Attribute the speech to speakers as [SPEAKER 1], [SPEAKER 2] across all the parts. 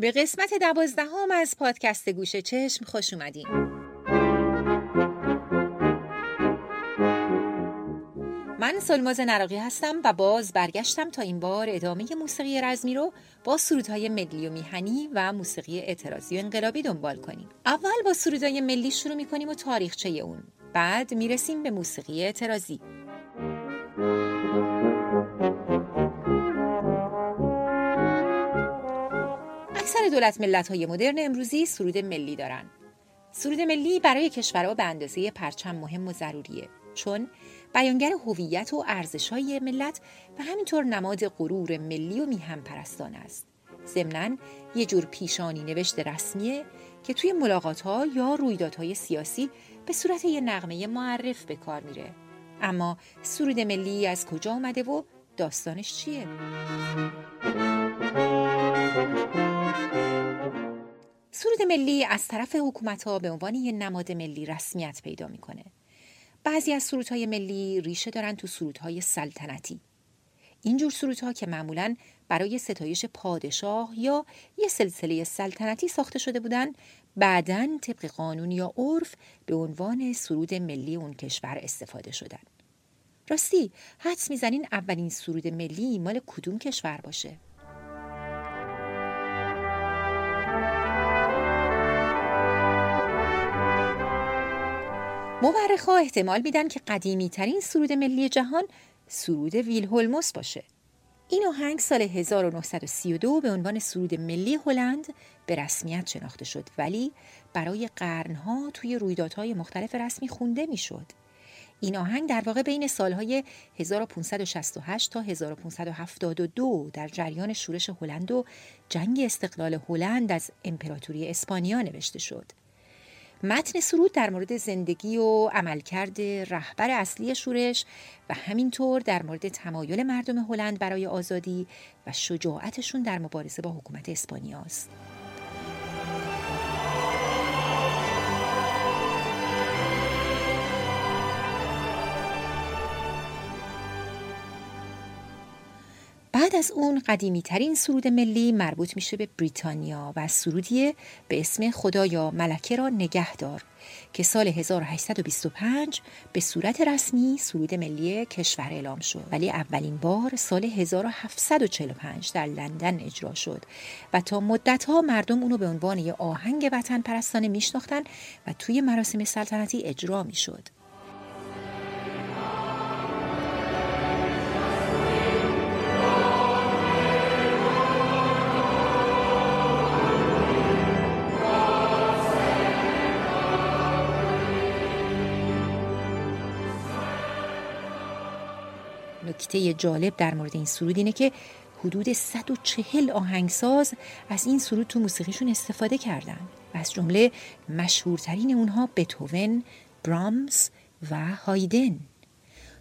[SPEAKER 1] به قسمت دوازدهم از پادکست گوش چشم خوش اومدین. من سلماز نراقی هستم و باز برگشتم تا این بار ادامه موسیقی رزمی رو با سرودهای ملی و میهنی و موسیقی اعتراضی و انقلابی دنبال کنیم. اول با سرودهای ملی شروع می‌کنیم و تاریخچه اون. بعد می‌رسیم به موسیقی اعتراضی. اکثر دولت ملت های مدرن امروزی سرود ملی دارن. سرود ملی برای کشورها به اندازه پرچم مهم و ضروریه چون بیانگر هویت و ارزشهای ملت و همینطور نماد غرور ملی و میهم پرستان است. ضمناً یه جور پیشانی نوشت رسمیه که توی ملاقات ها یا رویدادهای سیاسی به صورت یه نغمه معرف به کار میره. اما سرود ملی از کجا اومده و داستانش چیه؟ سرود ملی از طرف حکومت ها به عنوان یه نماد ملی رسمیت پیدا می‌کنه. بعضی از سرودهای ملی ریشه دارن تو سرودهای سلطنتی. اینجور سرودها که معمولا برای ستایش پادشاه یا یه سلسله سلطنتی ساخته شده بودن بعدا طبق قانون یا عرف به عنوان سرود ملی اون کشور استفاده شدن. راستی حدس می‌زنین اولین سرود ملی مال کدوم کشور باشه؟ مورخ احتمال میدن که قدیمی ترین سرود ملی جهان سرود ویلهولموس باشه. این آهنگ سال 1932 به عنوان سرود ملی هلند به رسمیت شناخته شد ولی برای قرنها توی رویدادهای مختلف رسمی خونده می‌شد. این آهنگ در واقع بین سالهای 1568 تا 1572 در جریان شورش هلند و جنگ استقلال هلند از امپراتوری اسپانیا نوشته شد. متن سرود در مورد زندگی و عملکرد رهبر اصلی شورش و همینطور در مورد تمایل مردم هلند برای آزادی و شجاعتشون در مبارزه با حکومت اسپانیا است. بعد از اون قدیمی ترین سرود ملی مربوط میشه به بریتانیا و سرودیه به اسم خدایا ملکه را نگه دار که سال 1825 به صورت رسمی سرود ملی کشور اعلام شد ولی اولین بار سال 1745 در لندن اجرا شد و تا مدتها مردم اونو به عنوان یه آهنگ وطن پرستانه میشناختن و توی مراسم سلطنتی اجرا می‌شد. نکته جالب در مورد این سرود اینه که حدود 140 آهنگساز از این سرود تو موسیقیشون استفاده کردن از جمله مشهورترین اونها بتوون، برامز و هایدن.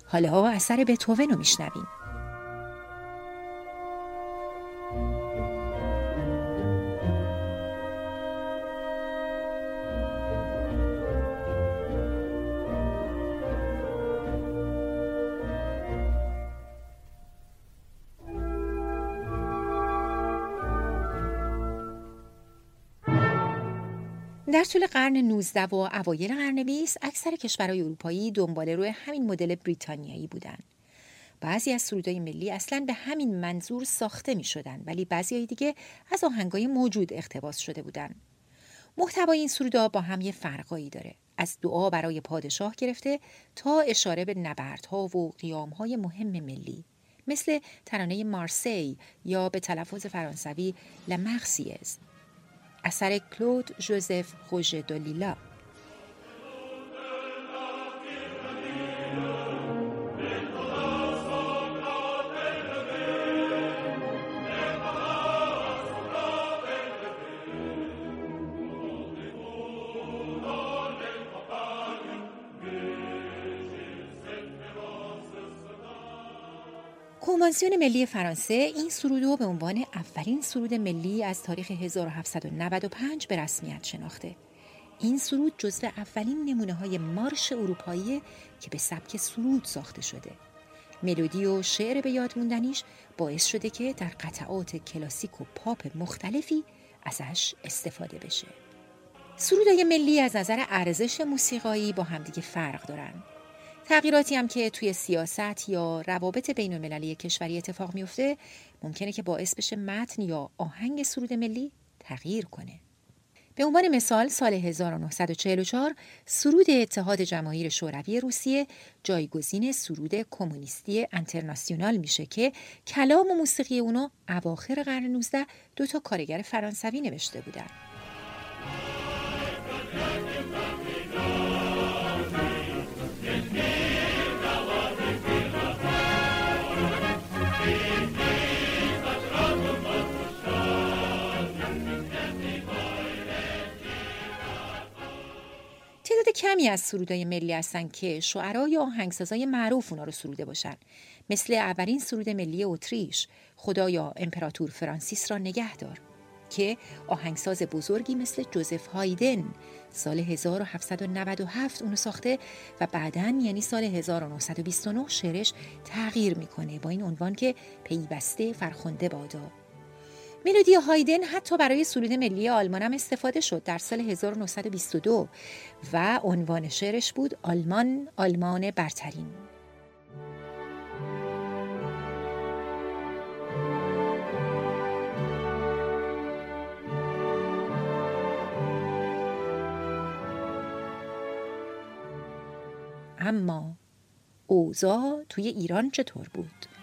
[SPEAKER 1] حالا اثر بتوون رو میشنویم. در طول قرن 19 و اوایل قرن 20 اکثر کشورهای اروپایی دنباله روی همین مدل بریتانیایی بودند. بعضی از سرودهای ملی اصلا به همین منظور ساخته می شدن ولی بعضی های دیگه از آهنگای موجود اقتباس شده بودن. محتوای این سرودها با هم یه فرقایی داره. از دعا برای پادشاه گرفته تا اشاره به نبردها و قیامهای مهم ملی. مثل ترانه مارسی یا به تلفظ فرانسوی لمخسیز اثر کلود جوزف خوژه دولیلا کنوانسیون ملی فرانسه این سرود به عنوان اولین سرود ملی از تاریخ 1795 به رسمیت شناخته. این سرود جزو اولین نمونه های مارش اروپایی که به سبک سرود ساخته شده. ملودی و شعر به یاد موندنیش باعث شده که در قطعات کلاسیک و پاپ مختلفی ازش استفاده بشه سرودای ملی از نظر ارزش موسیقایی با همدیگه فرق دارن تغییراتی هم که توی سیاست یا روابط بین المللی کشوری اتفاق میفته ممکنه که باعث بشه متن یا آهنگ سرود ملی تغییر کنه. به عنوان مثال سال 1944 سرود اتحاد جماهیر شوروی روسیه جایگزین سرود کمونیستی انترناسیونال میشه که کلام و موسیقی اونو اواخر قرن 19 دو تا کارگر فرانسوی نوشته بودن. کمی از سرودای ملی هستن که شعرا یا آهنگسازای معروف اونا رو سروده باشن. مثل اولین سرود ملی اتریش خدایا امپراتور فرانسیس را نگه دار که آهنگساز بزرگی مثل جوزف هایدن سال 1797 اونو ساخته و بعدا یعنی سال 1929 شعرش تغییر می‌کنه با این عنوان که پیوسته فرخنده بادا ملودی هایدن حتی برای سرود ملی آلمان هم استفاده شد در سال 1922 و عنوان شعرش بود آلمان آلمان برترین اما اوضاع توی ایران چطور بود؟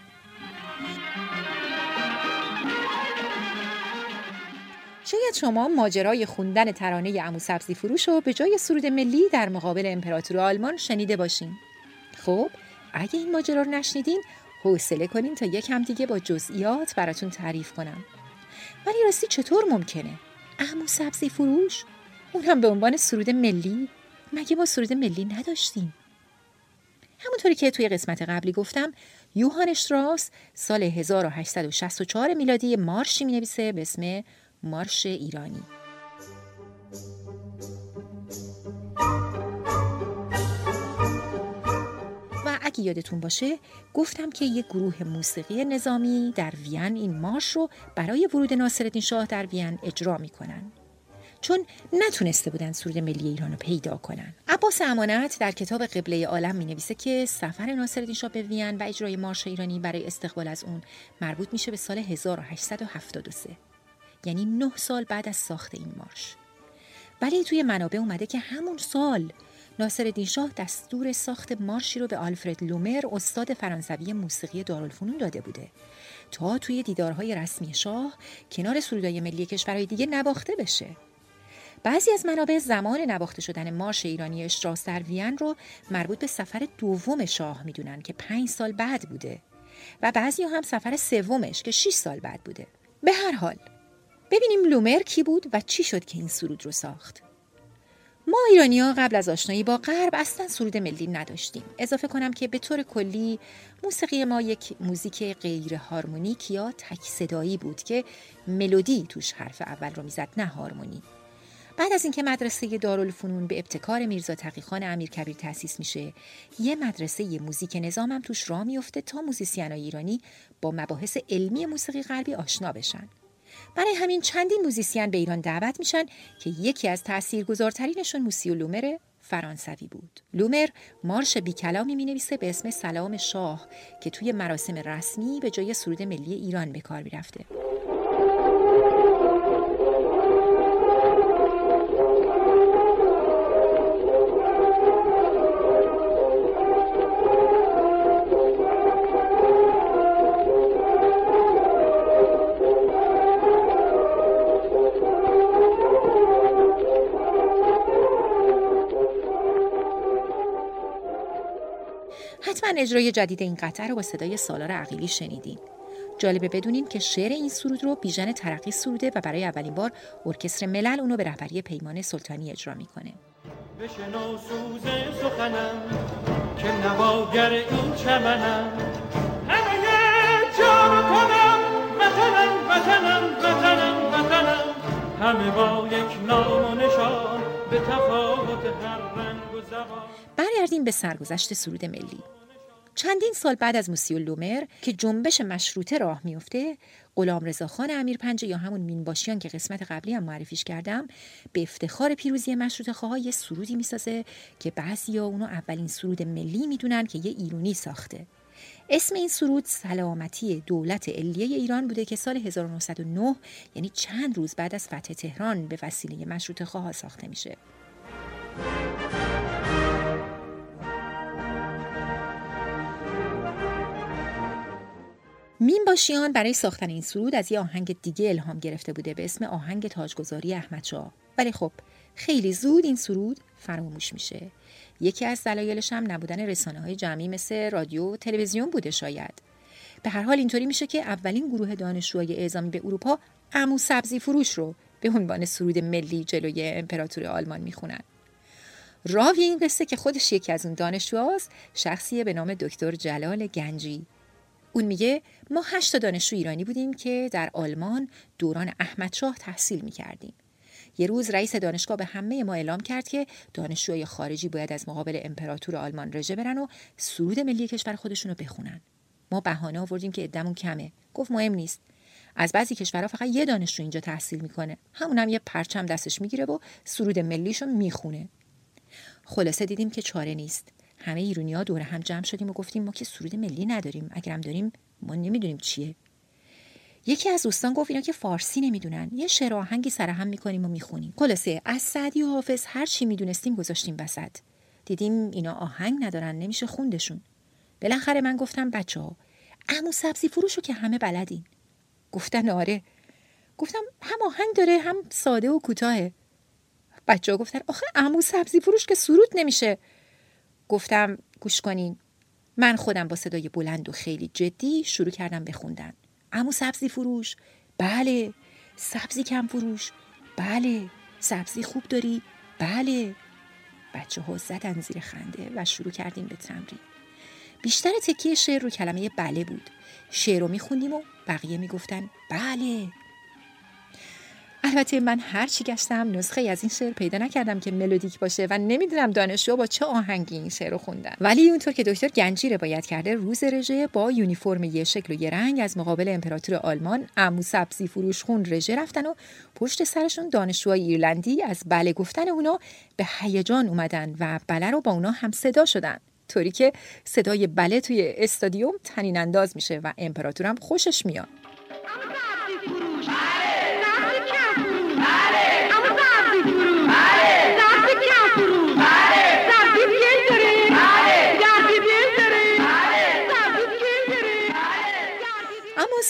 [SPEAKER 1] شاید شما ماجرای خوندن ترانه عمو سبزی فروش رو به جای سرود ملی در مقابل امپراتور آلمان شنیده باشین. خب اگه این ماجرا رو نشنیدین حوصله کنین تا یک هم دیگه با جزئیات براتون تعریف کنم. ولی راستی چطور ممکنه؟ عمو سبزی فروش؟ اون هم به عنوان سرود ملی؟ مگه ما سرود ملی نداشتیم؟ همونطوری که توی قسمت قبلی گفتم یوهان اشتراس سال 1864 میلادی مارشی می نویسه به اسم مارش ایرانی. و اگه یادتون باشه گفتم که یک گروه موسیقی نظامی در وین این مارش رو برای ورود ناصرالدین شاه در وین اجرا می‌کنن. چون نتونسته بودن سرود ملی ایران رو پیدا کنن. عباس امانت در کتاب قبله عالم می نویسه که سفر ناصرالدین شاه به وین و اجرای مارش ایرانی برای استقبال از اون مربوط میشه به سال 1873 یعنی نه سال بعد از ساخت این مارش. ولی توی منابع اومده که همون سال ناصر شاه دستور ساخت مارشی رو به آلفرد لومر استاد فرانسوی موسیقی دارالفنون داده بوده. تا توی دیدارهای رسمی شاه کنار سرودای ملی کشورهای دیگه نواخته بشه. بعضی از منابع زمان نواخته شدن مارش ایرانی اشتراس در وین رو مربوط به سفر دوم شاه می‌دونن که پنج سال بعد بوده و بعضی هم سفر سومش که 6 سال بعد بوده. به هر حال ببینیم لومر کی بود و چی شد که این سرود رو ساخت. ما ایرانی قبل از آشنایی با غرب اصلا سرود ملی نداشتیم. اضافه کنم که به طور کلی موسیقی ما یک موزیک غیر هارمونیک یا تک صدایی بود که ملودی توش حرف اول رو می‌زد نه هارمونی. بعد از اینکه مدرسه دارالفنون به ابتکار میرزا تقیخان امیر کبیر تأسیس میشه یه مدرسه موزیک نظام هم توش راه میفته تا موزیسینای ایرانی با مباحث علمی موسیقی غربی آشنا بشن. برای همین چندین موزیسین به ایران دعوت میشن که یکی از تاثیرگذارترینشون موسیو لومر فرانسوی بود. لومر مارش بیکلامی می نویسه به اسم سلام شاه که توی مراسم رسمی به جای سرود ملی ایران به کار می‌رفته. اجرای جدید این قطعه رو با صدای سالار عقیلی شنیدین. جالبه بدونین که شعر این سرود رو بیژن ترقی سروده و برای اولین بار ارکستر ملل اونو به رهبری پیمان سلطانی اجرا می‌کنه. بشنو سوز سخنم که نواگر این چمنم همه جان کنم وطنم وطنم وطنم وطنم همه با یک نام و نشان به تفاوت هر رنگ و زبان برگردیم به سرگذشت سرود ملی چندین سال بعد از موسیو لومر که جنبش مشروطه راه میفته غلام رضاخان امیر پنجه یا همون مینباشیان که قسمت قبلی هم معرفیش کردم به افتخار پیروزی مشروطه خواه یه سرودی می‌سازه که بعضیا اونو اولین سرود ملی می‌دونن که یه ایرونی ساخته اسم این سرود سلامتی دولت علیه ایران بوده که سال 1909 یعنی چند روز بعد از فتح تهران به وسیله مشروط خواه ساخته میشه. مین باشیان برای ساختن این سرود از یه آهنگ دیگه الهام گرفته بوده به اسم آهنگ تاجگذاری احمدشاه ولی خب خیلی زود این سرود فراموش میشه. یکی از دلایلش هم نبودن رسانه های جمعی مثل رادیو و تلویزیون بوده شاید. به هر حال اینطوری میشه که اولین گروه دانشجوهای اعزامی به اروپا عمو سبزی فروش رو به عنوان سرود ملی جلوی امپراتور آلمان می‌خونن. راوی این قصه که خودش یکی از اون دانشجوهاست شخصیه به نام دکتر جلال گنجی. اون میگه ما هشت دانشجو ایرانی بودیم که در آلمان دوران احمدشاه تحصیل می‌کردیم. یه روز رئیس دانشگاه به همه ما اعلام کرد که دانشجوهای خارجی باید از مقابل امپراتور آلمان رژه برن و سرود ملی کشور خودشون رو بخونن. ما بهانه آوردیم که عدمون کمه. گفت مهم نیست. از بعضی کشورها فقط یه دانشجو اینجا تحصیل می‌کنه. همون هم یه پرچم دستش می‌گیره و سرود ملیشو می‌خونه. خلاصه دیدیم که چاره نیست. همه ایرونیا دور هم جمع شدیم و گفتیم ما که سرود ملی نداریم. اگرم داریم ما نمی‌دونیم چیه. یکی از دوستان گفت اینا که فارسی نمی‌دونن. یه شعر آهنگی سرهم می‌کنیم و می‌خونیم. خلاصه از سعدی و حافظ هر چی می‌دونستیم گذاشتیم وسط. دیدیم اینا آهنگ ندارن نمیشه خوندشون. بالاخره من گفتم بچه ها امو سبزی فروشو که همه بلدین. گفتن آره. گفتم هم آهنگ داره هم ساده و کوتاهه. بچه ها گفتن آخه امو سبزی فروش که سرود نمیشه. گفتم گوش کنین. من خودم با صدای بلند و خیلی جدی شروع کردم بخوندن امو سبزی فروش. بله. سبزی کم فروش. بله. سبزی خوب داری. بله. بچه ها زدن زیر خنده و شروع کردیم به تمرین. بیشتر تکیه شعر رو کلمه بله بود. شعر رو میخوندیم و بقیه می‌گفتن بله. البته من هر چی گشتم نسخه از این شعر پیدا نکردم که ملودیک باشه و نمی‌دونم دانشجو با چه آهنگی این شعر رو خوندن. ولی اونطور که دکتر گنجی روایت کرده روز رژه با یونیفرم یه شکل و یه رنگ از مقابل امپراتور آلمان عمو سبزی فروش خون رژه رفتن و پشت سرشون دانشجوهای ایرلندی از بله گفتن اونا به هیجان اومدن و بله رو با اونا هم صدا شدن. طوری که صدای بله توی استادیوم تنین انداز میشه و امپراتورم خوشش میاد.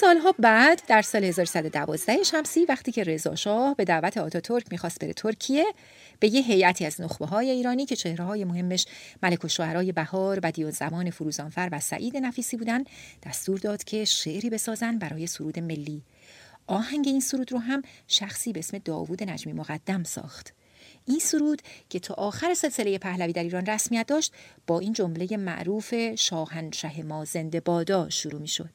[SPEAKER 1] سالها بعد در سال 1112 شمسی وقتی که رضا شاه به دعوت آتاتورک می‌خواست بره ترکیه به یه هیئتی از نخبه های ایرانی که چهره های مهمش ملک و شعرهای بهار و زمان فروزانفر و سعید نفیسی بودن دستور داد که شعری بسازن برای سرود ملی آهنگ این سرود رو هم شخصی به اسم داوود نجمی مقدم ساخت این سرود که تا آخر سلسله پهلوی در ایران رسمیت داشت با این جمله معروف شاهنشه ما زنده بادا شروع می شد.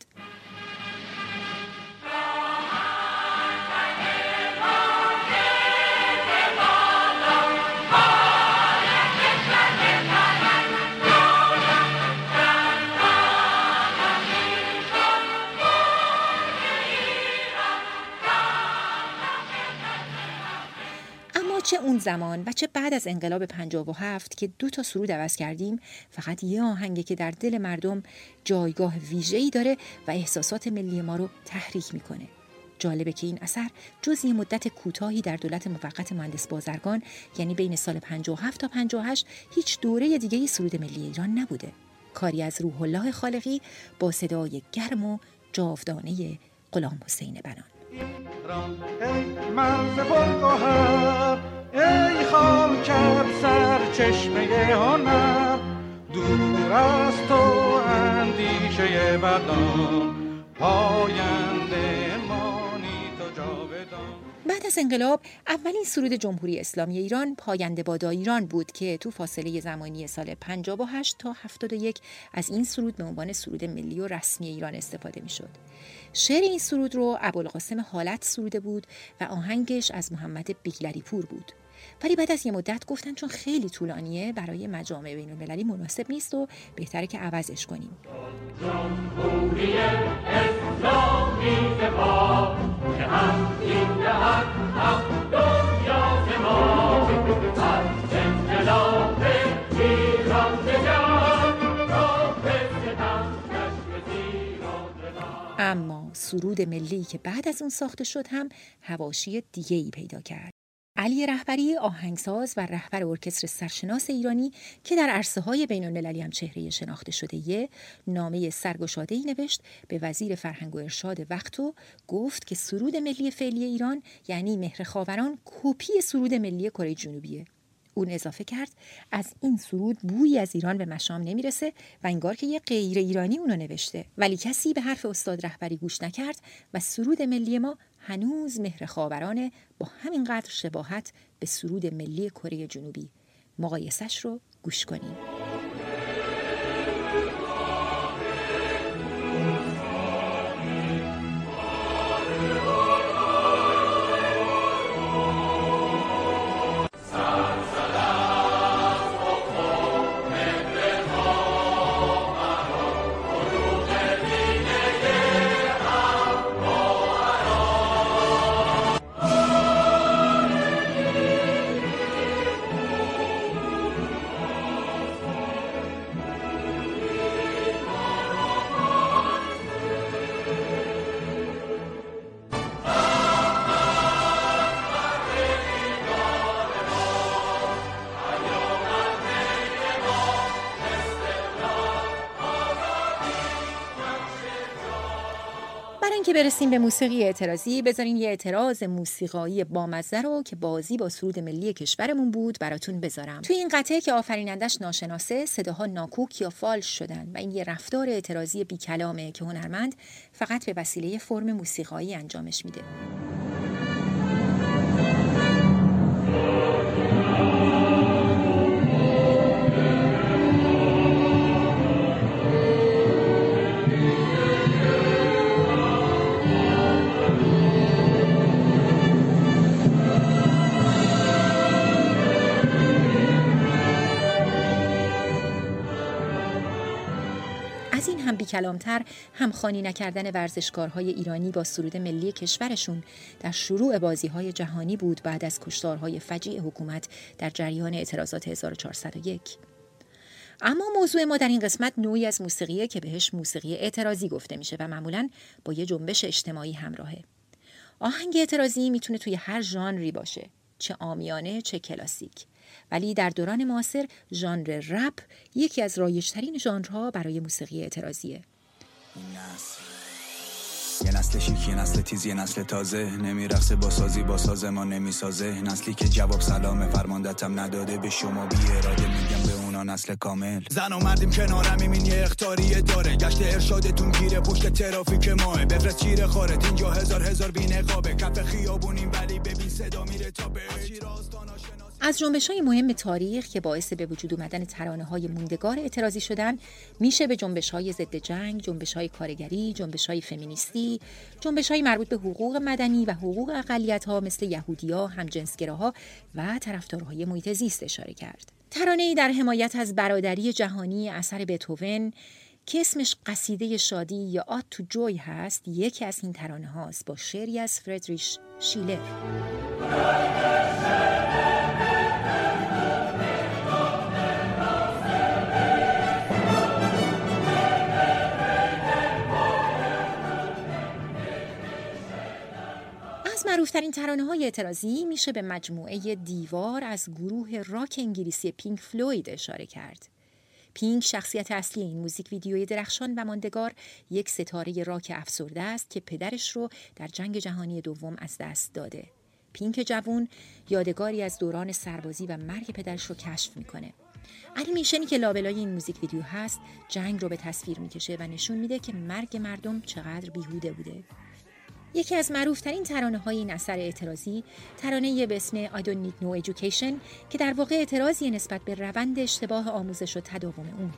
[SPEAKER 1] چه اون زمان و چه بعد از انقلاب 57 که دو تا سرود عوض کردیم فقط یه آهنگه که در دل مردم جایگاه ویژه‌ای داره و احساسات ملی ما رو تحریک می‌کنه. جالبه که این اثر جز یه مدت کوتاهی در دولت موقت مهندس بازرگان یعنی بین سال 57 تا 58 هیچ دوره دیگه سرود ملی ایران نبوده. کاری از روح الله خالقی با صدای گرم و جاودانه غلام حسین بنان. ای خاکر سر چشمه هنر دور از تو اندیشه بدان پاینده بعد از انقلاب اولین سرود جمهوری اسلامی ایران پاینده بادا ایران بود که تو فاصله زمانی سال 58 تا 71 از این سرود به عنوان سرود ملی و رسمی ایران استفاده می شد. شعر این سرود رو ابوالقاسم حالت سروده بود و آهنگش از محمد بیگلری پور بود. ولی بعد از یه مدت گفتن چون خیلی طولانیه برای مجامع بین المللی مناسب نیست و بهتره که عوضش کنیم اما سرود ملی که بعد از اون ساخته شد هم هواشی دیگه ای پیدا کرد. علی رهبری آهنگساز و رهبر ارکستر سرشناس ایرانی که در عرصه های بین المللی هم چهره شناخته شده یه نامه سرگشاده ای نوشت به وزیر فرهنگ و ارشاد وقت و گفت که سرود ملی فعلی ایران یعنی مهر خاوران کپی سرود ملی کره جنوبیه اون اضافه کرد. از این سرود بویی از ایران به مشام نمی‌رسه و انگار که یه غیر ایرانی اونو نوشته. ولی کسی به حرف استاد رهبری گوش نکرد و سرود ملی ما هنوز مهر خاورانه با همینقدر شباهت به سرود ملی کره جنوبی. مقایسش رو گوش کنیم. که برسیم به موسیقی اعتراضی بذارین یه اعتراض موسیقایی بامزه رو که بازی با سرود ملی کشورمون بود براتون بذارم. توی این قطعه که آفرینندش ناشناسه صداها ناکوک یا فالش شدن و این یه رفتار اعتراضی بی کلامه که هنرمند فقط به وسیله فرم موسیقایی انجامش میده. کلامتر همخانی نکردن ورزشکارهای ایرانی با سرود ملی کشورشون در شروع بازی های جهانی بود بعد از کشتارهای فجیع حکومت در جریان اعتراضات 1401 اما موضوع ما در این قسمت نوعی از موسیقیه که بهش موسیقی اعتراضی گفته میشه و معمولا با یه جنبش اجتماعی همراهه. آهنگ اعتراضی می‌تونه توی هر ژانری باشه چه آمیانه چه کلاسیک. ولی در دوران معاصر ژانر رپ یکی از رایجترین ژانرها برای موسیقی اعتراضیه.
[SPEAKER 2] یه نسل شیک یه نسل تیز یه نسل تازه. نمیرقصه با سازی با ساز ما نمی‌سازه. نسلی که جواب سلام فرماندتم نداده به شما. بی اراده میگم به اونا نسل کامل. زن و مردیم کنارم این یه اختاریه داره. گشت ارشادتون گیره پشت ترافیک ماه. بفرست چیره خارت. اینجا هزار هزار بی نقابه کف خیابونیم ولی ببین صدا میره تا به
[SPEAKER 1] از جنبش های مهم تاریخ که باعث به وجود اومدن ترانه های موندگار اعتراضی شدن میشه به جنبش های ضد جنگ، جنبش های کارگری، جنبش های فمینیستی، جنبش های مربوط به حقوق مدنی و حقوق اقلیت ها مثل یهودی ها، همجنسگراها و طرفدارهای محیط زیست اشاره کرد. ترانه در حمایت از برادری جهانی اثر بتوون که اسمش قصیده شادی یا آت تو جوی هست یکی از این ترانه هاست با شعری از فردریش شیلر معروفترین ترانه های اعتراضی میشه به مجموعه دیوار از گروه راک انگلیسی پینک فلوید اشاره کرد. پینک شخصیت اصلی این موزیک ویدیوی درخشان و ماندگار یک ستاره راک افسرده است که پدرش رو در جنگ جهانی دوم از دست داده. پینک جوون یادگاری از دوران سربازی و مرگ پدرش رو کشف می‌کنه. انیمیشنی که لابلای این موزیک ویدیو هست جنگ رو به تصویر می‌کشه و نشون میده که مرگ مردم چقدر بیهوده بوده یکی از معروفترین ترانه های این اثر اعتراضی ترانه به اسم I don't need no education که در واقع اعتراضی نسبت به روند اشتباه آموزش و تداوم اون.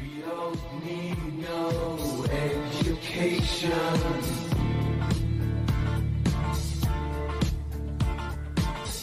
[SPEAKER 1] We don't need no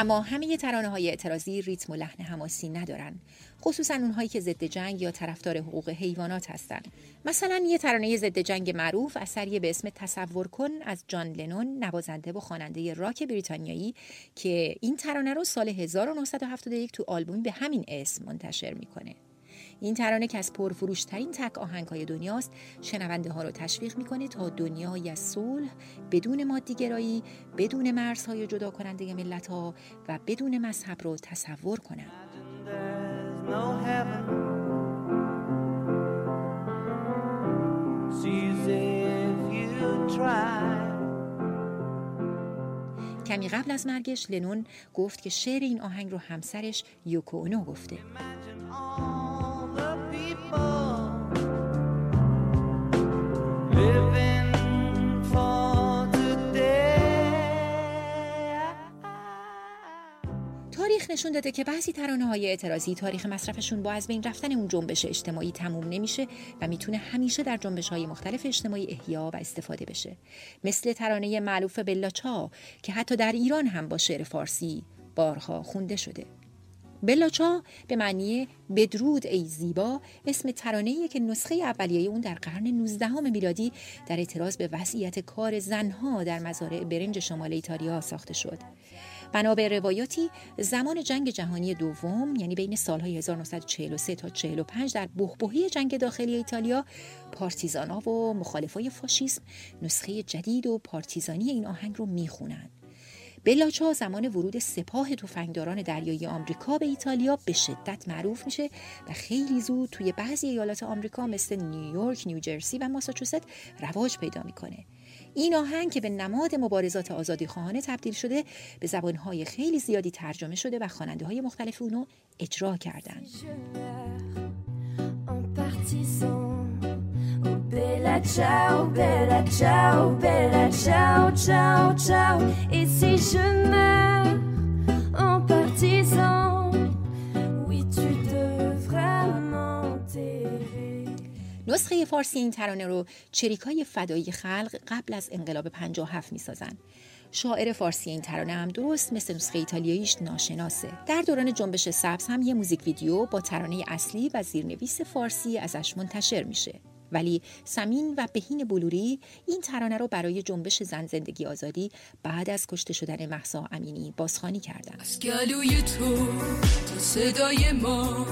[SPEAKER 1] اما همه ترانه های اعتراضی ریتم و لحن حماسی ندارن خصوصا اونهایی که ضد جنگ یا طرفدار حقوق حیوانات هستند مثلا یه ترانه ضد جنگ معروف اثری به اسم تصور کن از جان لنون نوازنده و خواننده راک بریتانیایی که این ترانه رو سال 1971 تو آلبومی به همین اسم منتشر می‌کنه. این ترانه که از پرفروشترین تک آهنگ های دنیاست شنونده ها رو تشویق می‌کنه تا دنیای از صلح بدون مادیگرایی بدون مرزهای جدا کننده ملت ها و بدون مذهب رو تصور کنند کمی قبل از مرگش لنون گفت که شعر این آهنگ رو همسرش یوکو اونو گفته. نشون داده که بعضی ترانه های اعتراضی تاریخ مصرفشون با از بین رفتن اون جنبش اجتماعی تموم نمیشه و می‌تونه همیشه در جنبش های مختلف اجتماعی احیا و استفاده بشه مثل ترانه معروف بلاچا که حتی در ایران هم با شعر فارسی بارها خونده شده بلاچا به معنی بدرود ای زیبا اسم ترانه‌ای که نسخه اولیه اون در قرن 19 میلادی در اعتراض به وضعیت کار زنها در مزارع برنج شمال ایتالیا ساخته شد. بنا به روایاتی زمان جنگ جهانی دوم یعنی بین سالهای 1943 تا 45 در بحبوحی جنگ داخلی ایتالیا پارتیزانا و مخالفای فاشیسم نسخه جدید و پارتیزانی این آهنگ رو می‌خونند. بلاچا زمان ورود سپاه تفنگداران دریایی آمریکا به ایتالیا به شدت معروف میشه و خیلی زود توی بعضی ایالات آمریکا مثل نیویورک، نیوجرسی و ماساچوست رواج پیدا می‌کنه. این آهنگ که به نماد مبارزات آزادی خواهانه تبدیل شده به زبانهای خیلی زیادی ترجمه شده و خواننده های مختلف اونو اجرا کردن. نسخه فارسی این ترانه رو چریکای فدایی خلق قبل از انقلاب 57 می‌سازن. شاعر فارسی این ترانه هم درست مثل نسخه ایتالیاییش ناشناسه. در دوران جنبش سبز هم یه موزیک ویدیو با ترانه اصلی و زیرنویس فارسی ازش منتشر میشه. ولی سمین و بهین بلوری این ترانه رو برای جنبش زن زندگی آزادی بعد از کشته شدن محسا امینی بازخوانی کردن. از گلوی تو صدای ما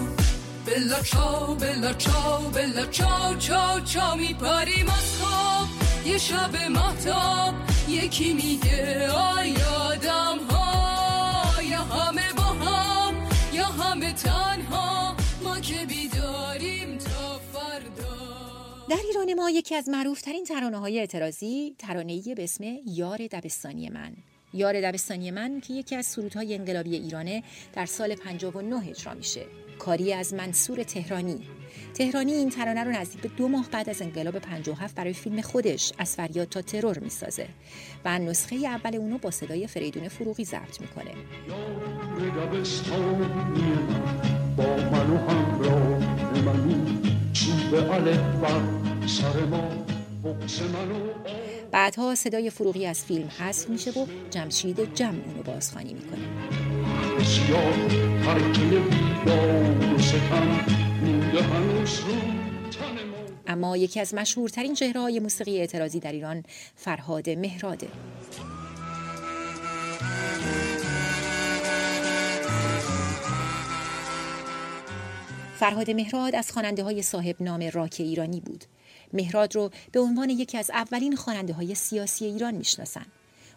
[SPEAKER 1] بلا چاو بلا چاو بلا چاو چاو چاو میپریم از خواب. یه شب ماتاب یکی میگه آی آدم ها یا همه با هم یا همه تنها. ما که بیداریم تا فردا. در ایران ما یکی از معروفترین ترانه های اعتراضی ترانه به اسم یار دبستانی من. یار دبستانی من که یکی از سرودهای انقلابی ایرانه در سال 59 اجرا میشه. کاری از منصور تهرانی. تهرانی این ترانه رو نزدیک به دو ماه بعد از انقلاب 57 برای فیلم خودش از فریاد تا ترور می‌سازه و نسخه اول اونو با صدای فریدون فروغی ضبط می‌کنه. بعدها صدای فروغی از فیلم حذف میشه و جمشید جمع اونو بازخوانی می‌کنه. اما یکی از مشهورترین چهره های موسیقی اعتراضی در ایران فرهاد مهراده. فرهاد مهراد از خواننده های صاحب نام راک ایرانی بود. مهراد رو به عنوان یکی از اولین خواننده های سیاسی ایران می‌شناسند.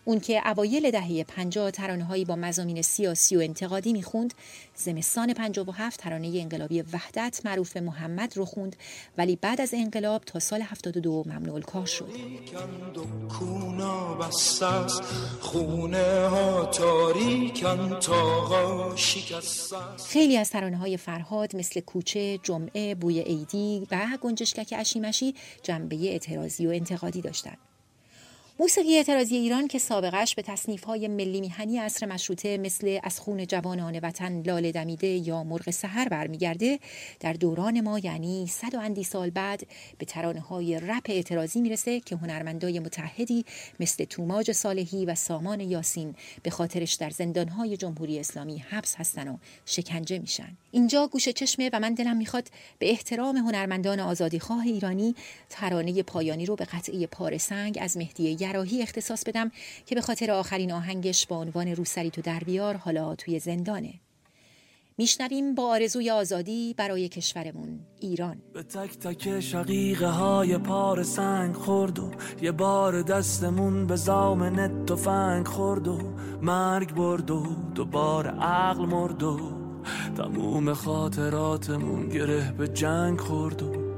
[SPEAKER 1] اون که اوایل دهه 50 ترانه هایی با مزامین سیاسی و انتقادی می‌خوند زمستان 57 ترانه انقلابی وحدت معروف به محمد رو خوند ولی بعد از انقلاب تا سال 72 ممنوع کار شد خیلی از ترانه های فرهاد مثل کوچه، جمعه، بوی عیدی و گنجشکک اشیمشی جنبه اعتراضی و انتقادی داشتند. موسیقی اعتراضی ایران که سابقش به تصنیف های ملی میهنی عصر مشروطه مثل از خون جوانان وطن لال دمیده یا مرغ سحر برمیگرده در دوران ما یعنی صد و اندی سال بعد به ترانه های رپ اعتراضی می‌رسه که هنرمندای متحدی مثل توماج صالحی و سامان یاسین به خاطرش در زندانهای جمهوری اسلامی حبس هستن و شکنجه میشن. اینجا گوش چشمه و من دلم می‌خواد به احترام هنرمندان آزادیخواه ایرانی ترانه پایانی رو به قطعه پارسنگ از مهدی گراهی اختصاص بدم که به خاطر آخرین آهنگش با عنوان روسری تو در بیار حالا توی زندانه. میشنویم با آرزوی آزادی برای کشورمون ایران.
[SPEAKER 3] به تک تک شقیقه های پار سنگ خورد و یه بار دستمون به زامن تفنگ خورد و مرگ برد و دوبار عقل مرد و تموم خاطراتمون گره به جنگ خورد و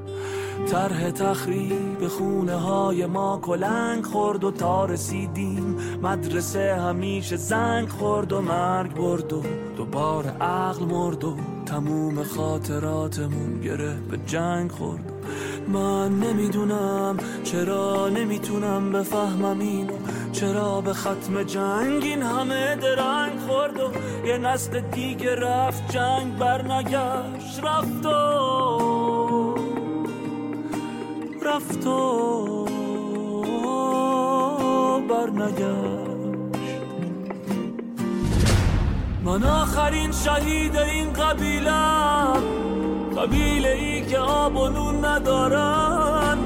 [SPEAKER 3] طرح تخریب خونه های ما کلنگ خورد و تا رسیدیم. مدرسه همیشه زنگ خورد و مرگ برد و دوباره عقل مرد و تموم خاطراتمون گره به جنگ خورد. من نمی‌دونم چرا نمی‌تونم بفهمم اینو. چرا به ختم جنگ این همه درنگ خورد و یه نسل دیگه رفت جنگ برنگشت رفت و رفت و برنگشت. من آخرین شهید این قبیلم قبیله ای که آب و نون ندارن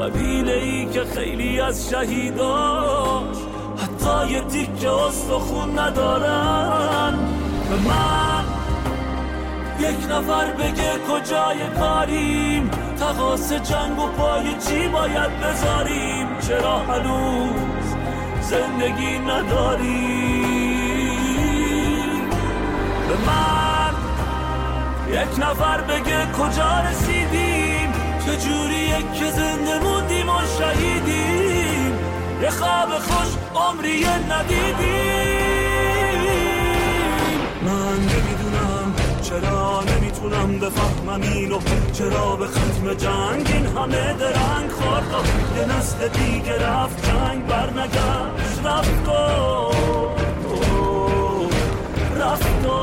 [SPEAKER 3] قبیله ای که خیلی از شهیداش حتی یه تیکه خون ندارن. به من یک نفر بگه کجای کاریم. تقاس جنگ و پای چی باید بذاریم؟ چرا هنوز زندگی نداریم؟ به من یک نفر بگه کجا رسیدیم؟ چجوریه که زنده موندیم و شهیدیم؟ یه خواب خوش عمری ندیدیم. من نمی‌دونم چرا نمی‌تونم بفهمم اینو. چرا به ختم جنگ این همه درنگ خورد؟ و یه نسل دیگه رفت جنگ برنگشت. رفت و رفت و